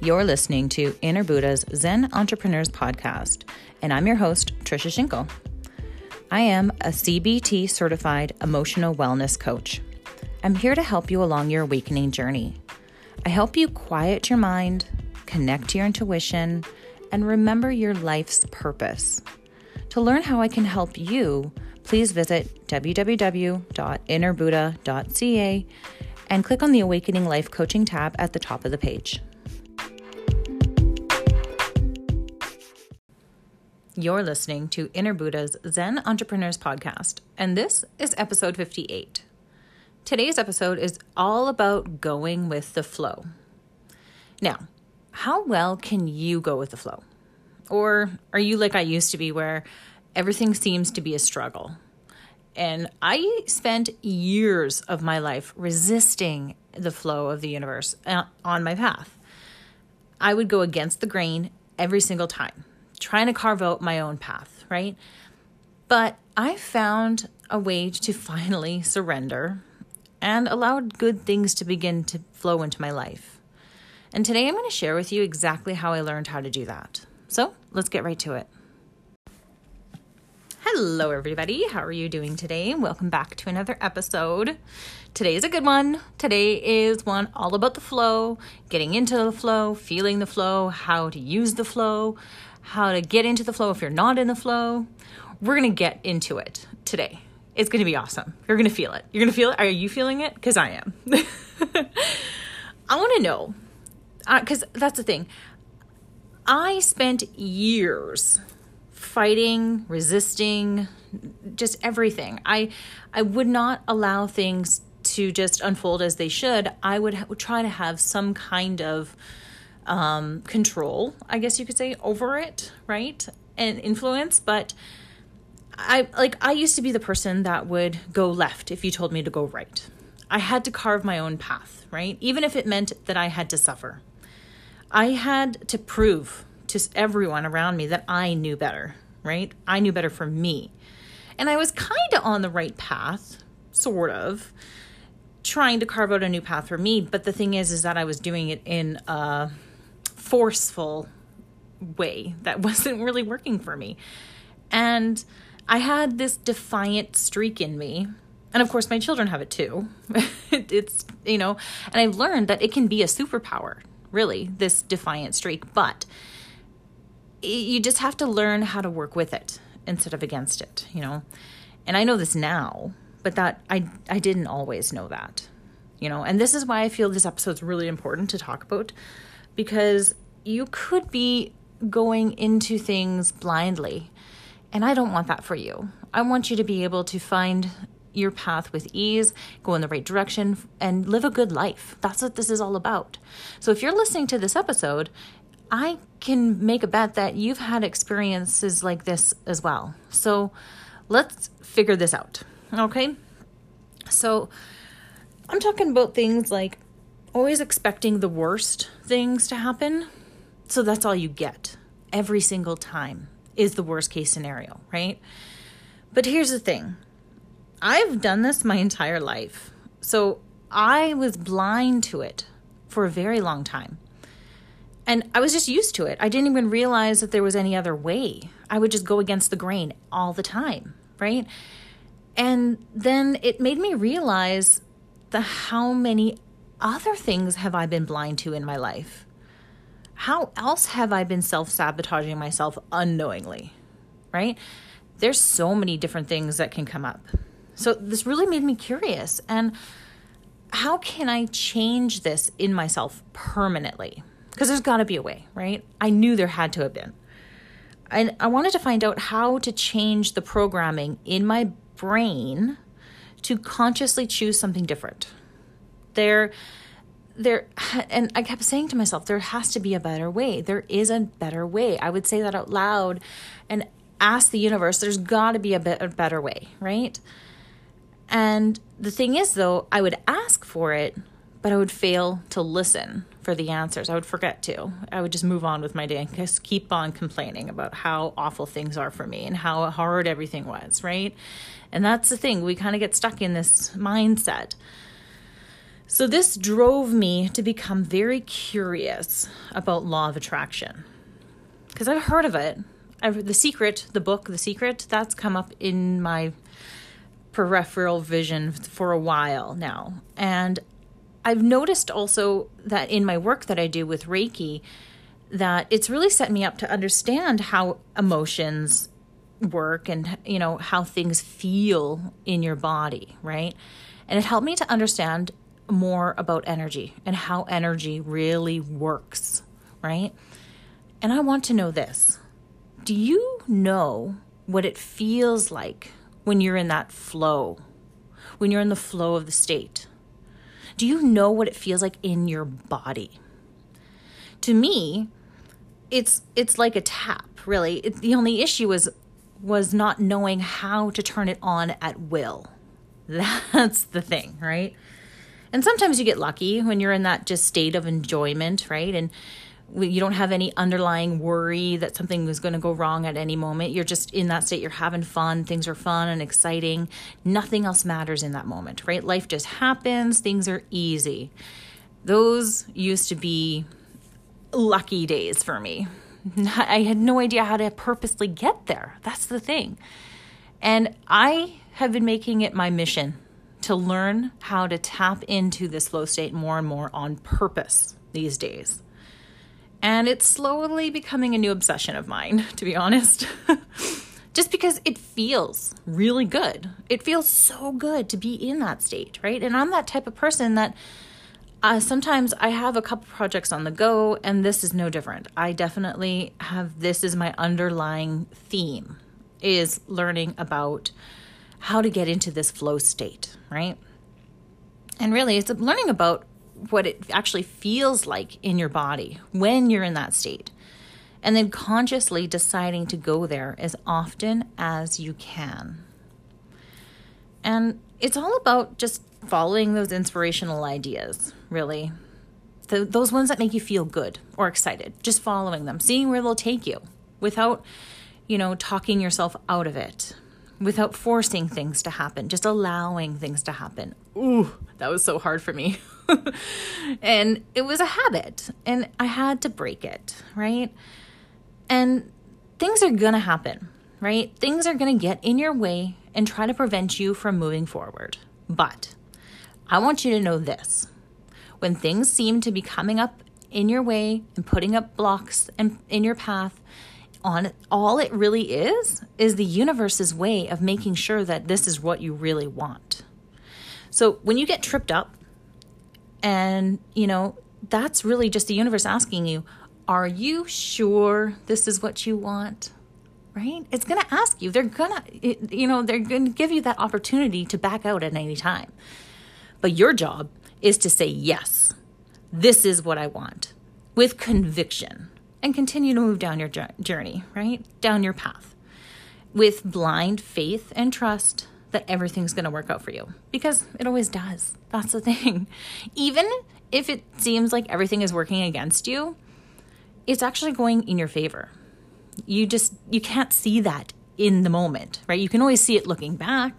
You're listening to Inner Buddha's Zen Entrepreneurs Podcast, and I'm your host, Trisha Schinkel. I am a CBT certified emotional wellness coach. I'm here to help you along your awakening journey. I help you quiet your mind, connect to your intuition, and remember your life's purpose. To learn how I can help you, please visit www.innerbuddha.ca and click on the Awakening Life Coaching tab at the top of the page. You're listening to Inner Buddha's Zen Entrepreneurs Podcast, and this is episode 58. Today's episode is all about going with the flow. Now, how well can you go with the flow? Or are you like I used to be, where everything seems to be a struggle? And I spent years of my life resisting the flow of the universe uh, on my path. I would go against the grain every single time, trying to carve out my own path, right? But I found a way to finally surrender and allowed good things to begin to flow into my life. And today I'm going to share with you exactly how I learned how to do that. So let's get right to it. Hello, everybody. How are you doing today? Welcome back to another episode. Today is a good one. Today is one all about the flow, getting into the flow, feeling the flow, how to use the flow, how to get into the flow if you're not in the flow. We're going to get into it today. It's going to be awesome. You're going to feel it. You're going to feel it. Are you feeling it? Because I am. I want to know, because uh, that's the thing. I spent years fighting, resisting, just everything. I I would not allow things to just unfold as they should. I would, ha- try to have some kind of um, control, I guess you could say, over it, right? And influence, but I like I used to be the person that would go left if you told me to go right. I had to carve my own path, right? Even if it meant that I had to suffer. I had to prove to everyone around me that I knew better, right? I knew better for me. And I was kind of on the right path, sort of, trying to carve out a new path for me. But the thing is, is that I was doing it in a forceful way that wasn't really working for me. And I had this defiant streak in me. And of course, my children have it too. it's, you know, and I've learned that it can be a superpower, really, this defiant streak. But you just have to learn how to work with it instead of against it, you know. And I know this now, but that I I didn't always know that. You know, and this is why I feel this episode's really important to talk about because you could be going into things blindly. And I don't want that for you. I want you to be able to find your path with ease, go in the right direction, and live a good life. That's what this is all about. So if you're listening to this episode I can make a bet that you've had experiences like this as well. So let's figure this out. Okay? So I'm talking about things like always expecting the worst things to happen. So that's all you get every single time is the worst case scenario, right? But here's the thing I've done this my entire life. So I was blind to it for a very long time. And I was just used to it. I didn't even realize that there was any other way. I would just go against the grain all the time, right? And then it made me realize the how many other things have I been blind to in my life? How else have I been self-sabotaging myself unknowingly? Right? There's so many different things that can come up. So this really made me curious and how can I change this in myself permanently? because there's got to be a way, right? I knew there had to have been. And I wanted to find out how to change the programming in my brain to consciously choose something different. There, there, and I kept saying to myself, there has to be a better way. There is a better way. I would say that out loud and ask the universe, there's got to be a, bit, a better way, right? And the thing is, though, I would ask for it, but I would fail to listen for the answers. I would forget to. I would just move on with my day and just keep on complaining about how awful things are for me and how hard everything was, right? And that's the thing. We kind of get stuck in this mindset. So this drove me to become very curious about law of attraction. Because I've heard of it. I've, the Secret, the book The Secret, that's come up in my peripheral vision for a while now. And I've noticed also that in my work that I do with Reiki, that it's really set me up to understand how emotions work and you know how things feel in your body, right? And it helped me to understand more about energy and how energy really works, right? And I want to know this. Do you know what it feels like when you're in that flow? When you're in the flow of the state? Do you know what it feels like in your body? To me, it's it's like a tap, really. It, the only issue was was not knowing how to turn it on at will. That's the thing, right? And sometimes you get lucky when you're in that just state of enjoyment, right? And you don't have any underlying worry that something is going to go wrong at any moment. You're just in that state, you're having fun, things are fun and exciting. Nothing else matters in that moment, right? Life just happens, things are easy. Those used to be lucky days for me. I had no idea how to purposely get there. That's the thing. And I have been making it my mission to learn how to tap into this flow state more and more on purpose these days. And it's slowly becoming a new obsession of mine, to be honest. Just because it feels really good. It feels so good to be in that state, right? And I'm that type of person that uh, sometimes I have a couple projects on the go, and this is no different. I definitely have this is my underlying theme is learning about how to get into this flow state, right? And really, it's learning about what it actually feels like in your body when you're in that state. And then consciously deciding to go there as often as you can. And it's all about just following those inspirational ideas, really. The, those ones that make you feel good or excited, just following them, seeing where they'll take you without, you know, talking yourself out of it, without forcing things to happen, just allowing things to happen. Ooh, that was so hard for me. and it was a habit, and I had to break it, right? And things are gonna happen, right? Things are gonna get in your way and try to prevent you from moving forward. But I want you to know this when things seem to be coming up in your way and putting up blocks in, in your path, on all it really is is the universe's way of making sure that this is what you really want. So when you get tripped up and you know that's really just the universe asking you, are you sure this is what you want? Right? It's going to ask you. They're going to you know, they're going to give you that opportunity to back out at any time. But your job is to say yes. This is what I want with conviction and continue to move down your journey, right? Down your path with blind faith and trust that everything's going to work out for you because it always does. That's the thing. Even if it seems like everything is working against you, it's actually going in your favor. You just you can't see that in the moment, right? You can always see it looking back.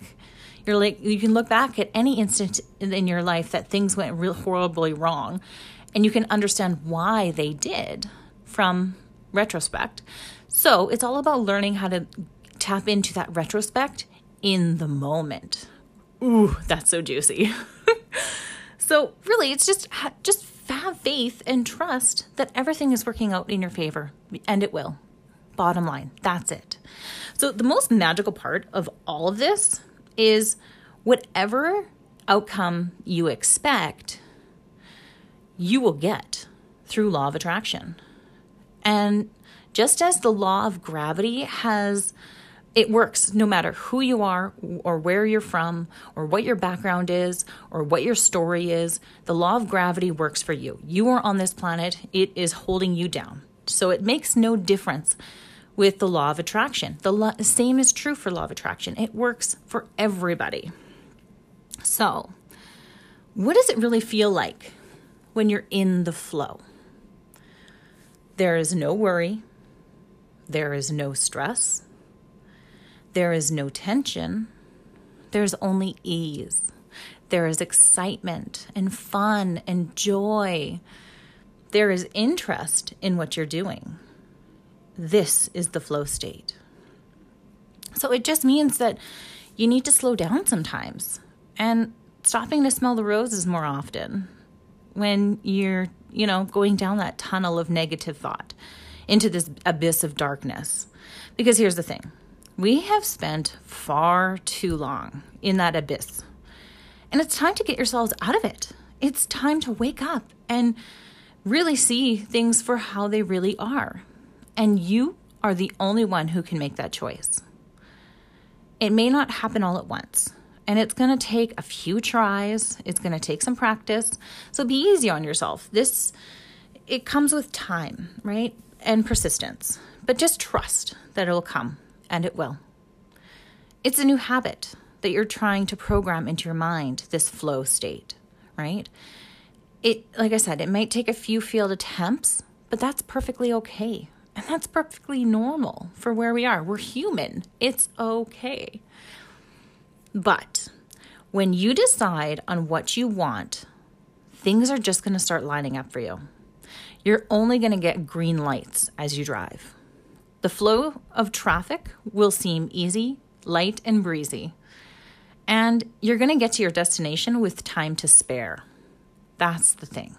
You're like you can look back at any instant in your life that things went real horribly wrong and you can understand why they did from retrospect. So it's all about learning how to tap into that retrospect in the moment. Ooh, that's so juicy. so really, it's just just have faith and trust that everything is working out in your favor, and it will. Bottom line, that's it. So the most magical part of all of this is whatever outcome you expect, you will get through law of attraction. And just as the law of gravity has it works no matter who you are or where you're from or what your background is or what your story is. The law of gravity works for you. You are on this planet, it is holding you down. So it makes no difference with the law of attraction. The lo- same is true for law of attraction. It works for everybody. So, what does it really feel like when you're in the flow? There is no worry, there is no stress, there is no tension, there's only ease. There is excitement and fun and joy. There is interest in what you're doing. This is the flow state. So it just means that you need to slow down sometimes and stopping to smell the roses more often when you're, you know, going down that tunnel of negative thought into this abyss of darkness. Because here's the thing we have spent far too long in that abyss. And it's time to get yourselves out of it. It's time to wake up and really see things for how they really are. And you are the only one who can make that choice. It may not happen all at once, and it's going to take a few tries. It's going to take some practice. So be easy on yourself. This it comes with time, right? And persistence. But just trust that it'll come and it will. It's a new habit that you're trying to program into your mind, this flow state, right? It, like I said, it might take a few failed attempts, but that's perfectly okay. And that's perfectly normal for where we are. We're human. It's okay. But when you decide on what you want, things are just going to start lining up for you. You're only going to get green lights as you drive. The flow of traffic will seem easy, light, and breezy. And you're going to get to your destination with time to spare. That's the thing.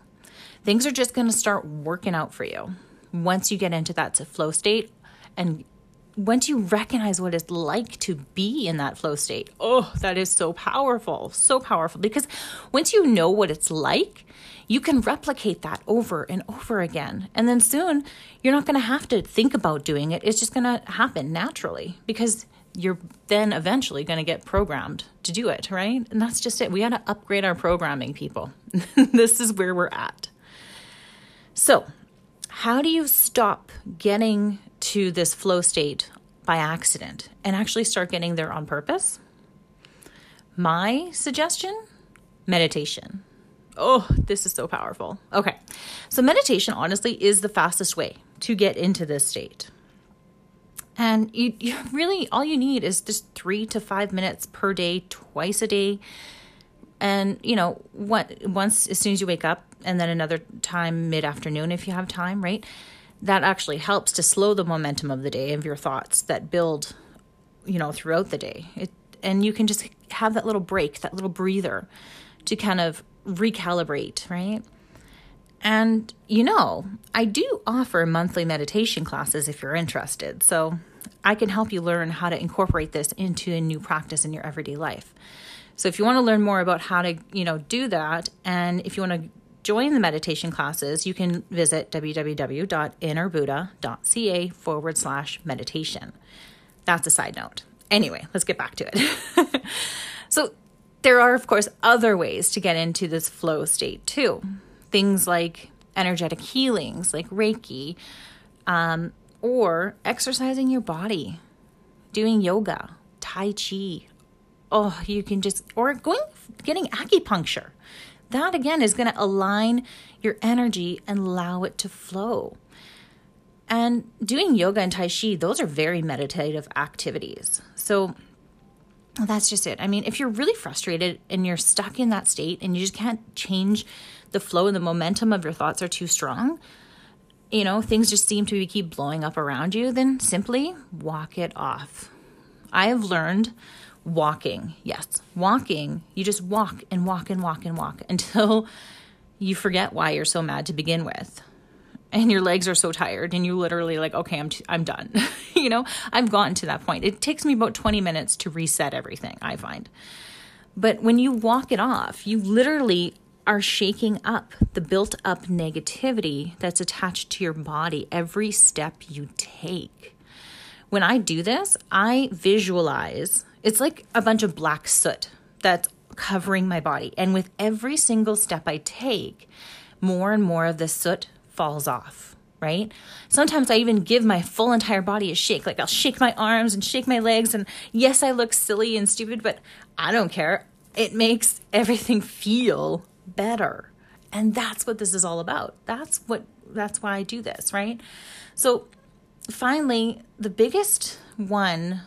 Things are just going to start working out for you once you get into that flow state and once you recognize what it's like to be in that flow state. Oh, that is so powerful. So powerful because once you know what it's like, you can replicate that over and over again. And then soon you're not going to have to think about doing it. It's just going to happen naturally because you're then eventually going to get programmed to do it, right? And that's just it. We got to upgrade our programming, people. this is where we're at. So, how do you stop getting to this flow state by accident and actually start getting there on purpose? My suggestion meditation. Oh, this is so powerful. Okay. So, meditation honestly is the fastest way to get into this state. And you, you really, all you need is just three to five minutes per day, twice a day. And, you know, what, once, as soon as you wake up, and then another time mid afternoon if you have time, right? That actually helps to slow the momentum of the day of your thoughts that build, you know, throughout the day. It, and you can just have that little break, that little breather to kind of recalibrate, right? And you know, I do offer monthly meditation classes if you're interested. So I can help you learn how to incorporate this into a new practice in your everyday life. So if you want to learn more about how to, you know, do that and if you want to join the meditation classes, you can visit www.innerbuddha.ca forward slash meditation. That's a side note. Anyway, let's get back to it. so there are, of course, other ways to get into this flow state too. Things like energetic healings, like Reiki, um, or exercising your body, doing yoga, Tai Chi. Oh, you can just, or going, getting acupuncture. That again is going to align your energy and allow it to flow. And doing yoga and Tai Chi, those are very meditative activities. So, that's just it. I mean, if you're really frustrated and you're stuck in that state and you just can't change the flow and the momentum of your thoughts are too strong, you know, things just seem to keep blowing up around you, then simply walk it off. I have learned walking, yes, walking, you just walk and walk and walk and walk until you forget why you're so mad to begin with. And your legs are so tired and you literally like okay i'm t- i'm done. You know i've gotten to that point. It takes me about 20 minutes to reset everything i find. But when you walk it off you literally are shaking up the built up negativity that's attached to your body every step you take. When i do this i visualize it's like a bunch of black soot that's covering my body and with every single step i take more and more of the soot falls off, right? Sometimes I even give my full entire body a shake. Like I'll shake my arms and shake my legs. And yes, I look silly and stupid, but I don't care. It makes everything feel better. And that's what this is all about. That's what that's why I do this, right? So finally, the biggest one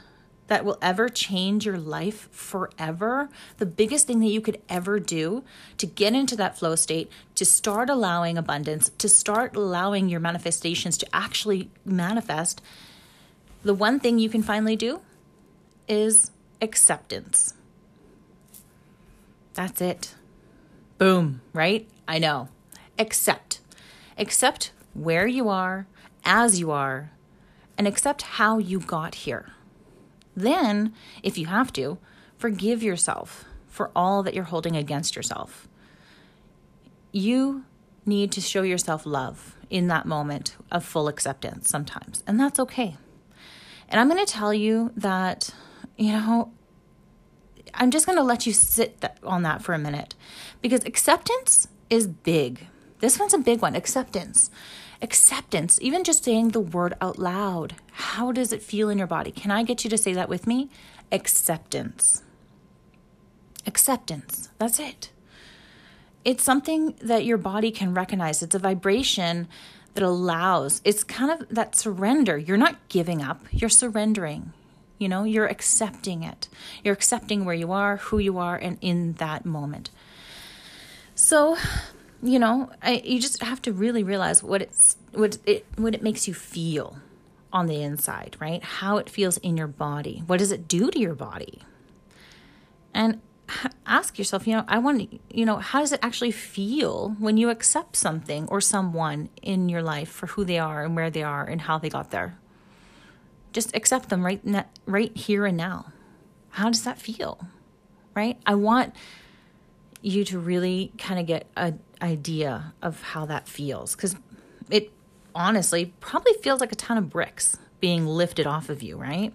that will ever change your life forever, the biggest thing that you could ever do to get into that flow state, to start allowing abundance, to start allowing your manifestations to actually manifest, the one thing you can finally do is acceptance. That's it. Boom, right? I know. Accept. Accept where you are, as you are, and accept how you got here. Then, if you have to, forgive yourself for all that you're holding against yourself. You need to show yourself love in that moment of full acceptance sometimes, and that's okay. And I'm going to tell you that, you know, I'm just going to let you sit on that for a minute because acceptance is big. This one's a big one acceptance. Acceptance, even just saying the word out loud. How does it feel in your body? Can I get you to say that with me? Acceptance. Acceptance. That's it. It's something that your body can recognize. It's a vibration that allows, it's kind of that surrender. You're not giving up, you're surrendering. You know, you're accepting it. You're accepting where you are, who you are, and in that moment. So, you know, I, you just have to really realize what it's what it what it makes you feel on the inside, right? How it feels in your body. What does it do to your body? And ask yourself, you know, I want you know, how does it actually feel when you accept something or someone in your life for who they are and where they are and how they got there? Just accept them right right here and now. How does that feel? Right? I want you to really kind of get an idea of how that feels cuz it honestly probably feels like a ton of bricks being lifted off of you, right?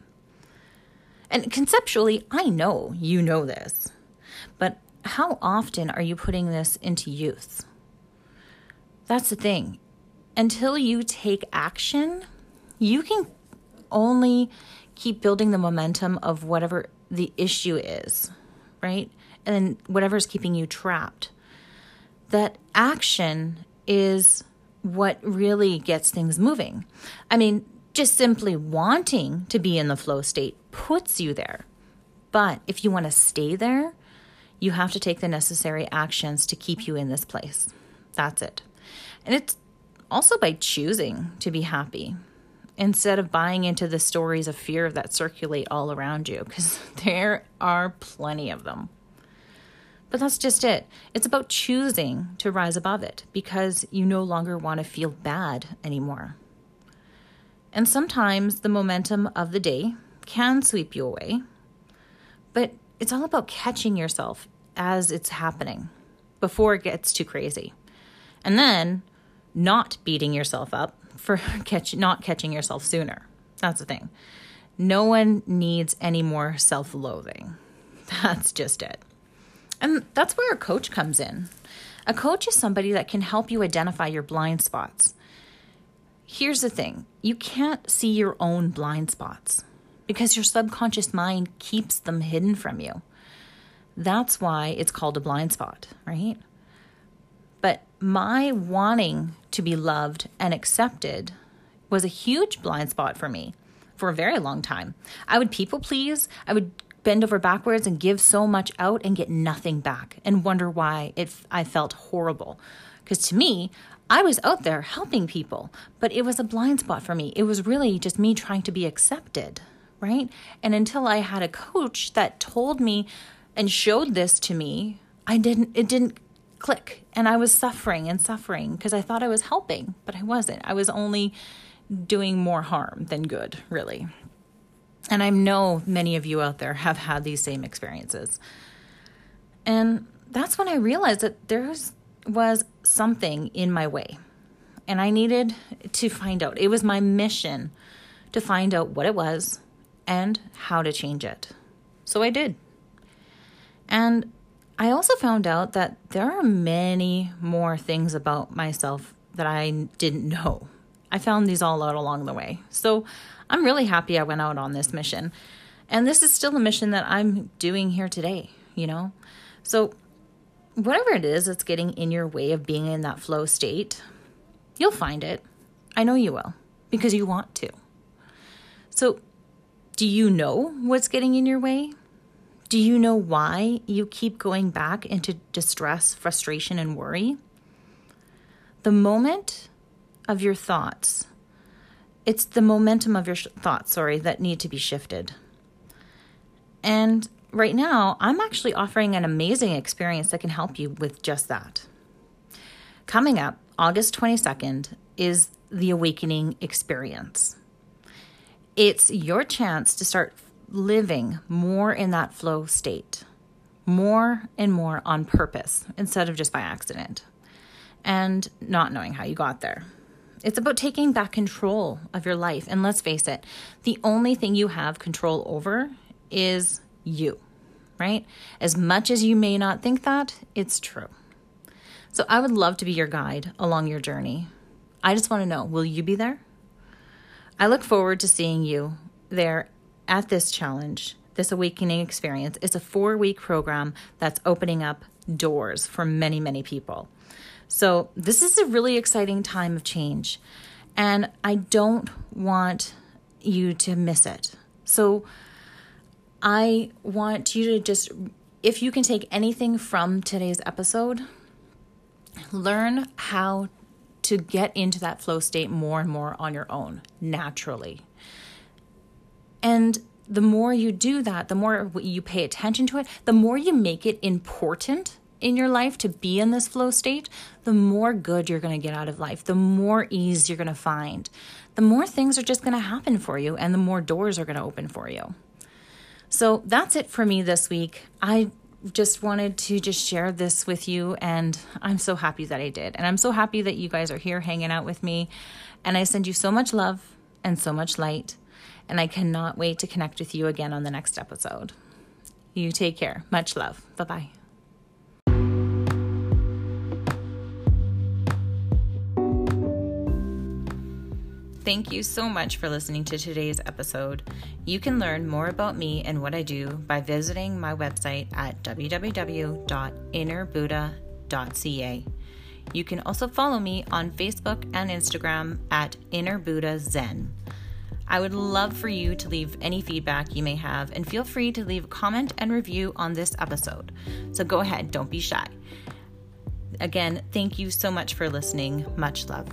And conceptually, I know you know this. But how often are you putting this into use? That's the thing. Until you take action, you can only keep building the momentum of whatever the issue is, right? And then whatever's keeping you trapped. That action is what really gets things moving. I mean, just simply wanting to be in the flow state puts you there. But if you want to stay there, you have to take the necessary actions to keep you in this place. That's it. And it's also by choosing to be happy instead of buying into the stories of fear that circulate all around you, because there are plenty of them. But that's just it. It's about choosing to rise above it because you no longer want to feel bad anymore. And sometimes the momentum of the day can sweep you away, but it's all about catching yourself as it's happening before it gets too crazy. And then not beating yourself up for catch, not catching yourself sooner. That's the thing. No one needs any more self loathing. That's just it. And that's where a coach comes in. A coach is somebody that can help you identify your blind spots. Here's the thing you can't see your own blind spots because your subconscious mind keeps them hidden from you. That's why it's called a blind spot, right? But my wanting to be loved and accepted was a huge blind spot for me for a very long time. I would people please. I would bend over backwards and give so much out and get nothing back and wonder why it I felt horrible. Cuz to me, I was out there helping people, but it was a blind spot for me. It was really just me trying to be accepted, right? And until I had a coach that told me and showed this to me, I didn't it didn't click and I was suffering and suffering because I thought I was helping, but I wasn't. I was only doing more harm than good, really. And I know many of you out there have had these same experiences. And that's when I realized that there was something in my way. And I needed to find out. It was my mission to find out what it was and how to change it. So I did. And I also found out that there are many more things about myself that I didn't know. I found these all out along the way. So I'm really happy I went out on this mission. And this is still a mission that I'm doing here today, you know? So, whatever it is that's getting in your way of being in that flow state, you'll find it. I know you will because you want to. So, Do you know what's getting in your way? Do you know why you keep going back into distress, frustration, and worry? The moment of your thoughts, it's the momentum of your sh- thoughts, sorry, that need to be shifted. And right now, I'm actually offering an amazing experience that can help you with just that. Coming up, August 22nd, is the Awakening Experience. It's your chance to start living more in that flow state, more and more on purpose instead of just by accident and not knowing how you got there. It's about taking back control of your life. And let's face it, the only thing you have control over is you, right? As much as you may not think that, it's true. So I would love to be your guide along your journey. I just want to know will you be there? I look forward to seeing you there at this challenge, this awakening experience. It's a four week program that's opening up doors for many, many people. So, this is a really exciting time of change, and I don't want you to miss it. So, I want you to just, if you can take anything from today's episode, learn how to get into that flow state more and more on your own naturally. And the more you do that, the more you pay attention to it, the more you make it important in your life to be in this flow state, the more good you're going to get out of life, the more ease you're going to find, the more things are just going to happen for you, and the more doors are going to open for you. So that's it for me this week. I just wanted to just share this with you, and I'm so happy that I did. And I'm so happy that you guys are here hanging out with me. And I send you so much love and so much light. And I cannot wait to connect with you again on the next episode. You take care. Much love. Bye Thank you so much for listening to today's episode. You can learn more about me and what I do by visiting my website at www.innerbuddha.ca. You can also follow me on Facebook and Instagram at Inner Buddha Zen. I would love for you to leave any feedback you may have and feel free to leave a comment and review on this episode. So go ahead, don't be shy. Again, thank you so much for listening. Much love.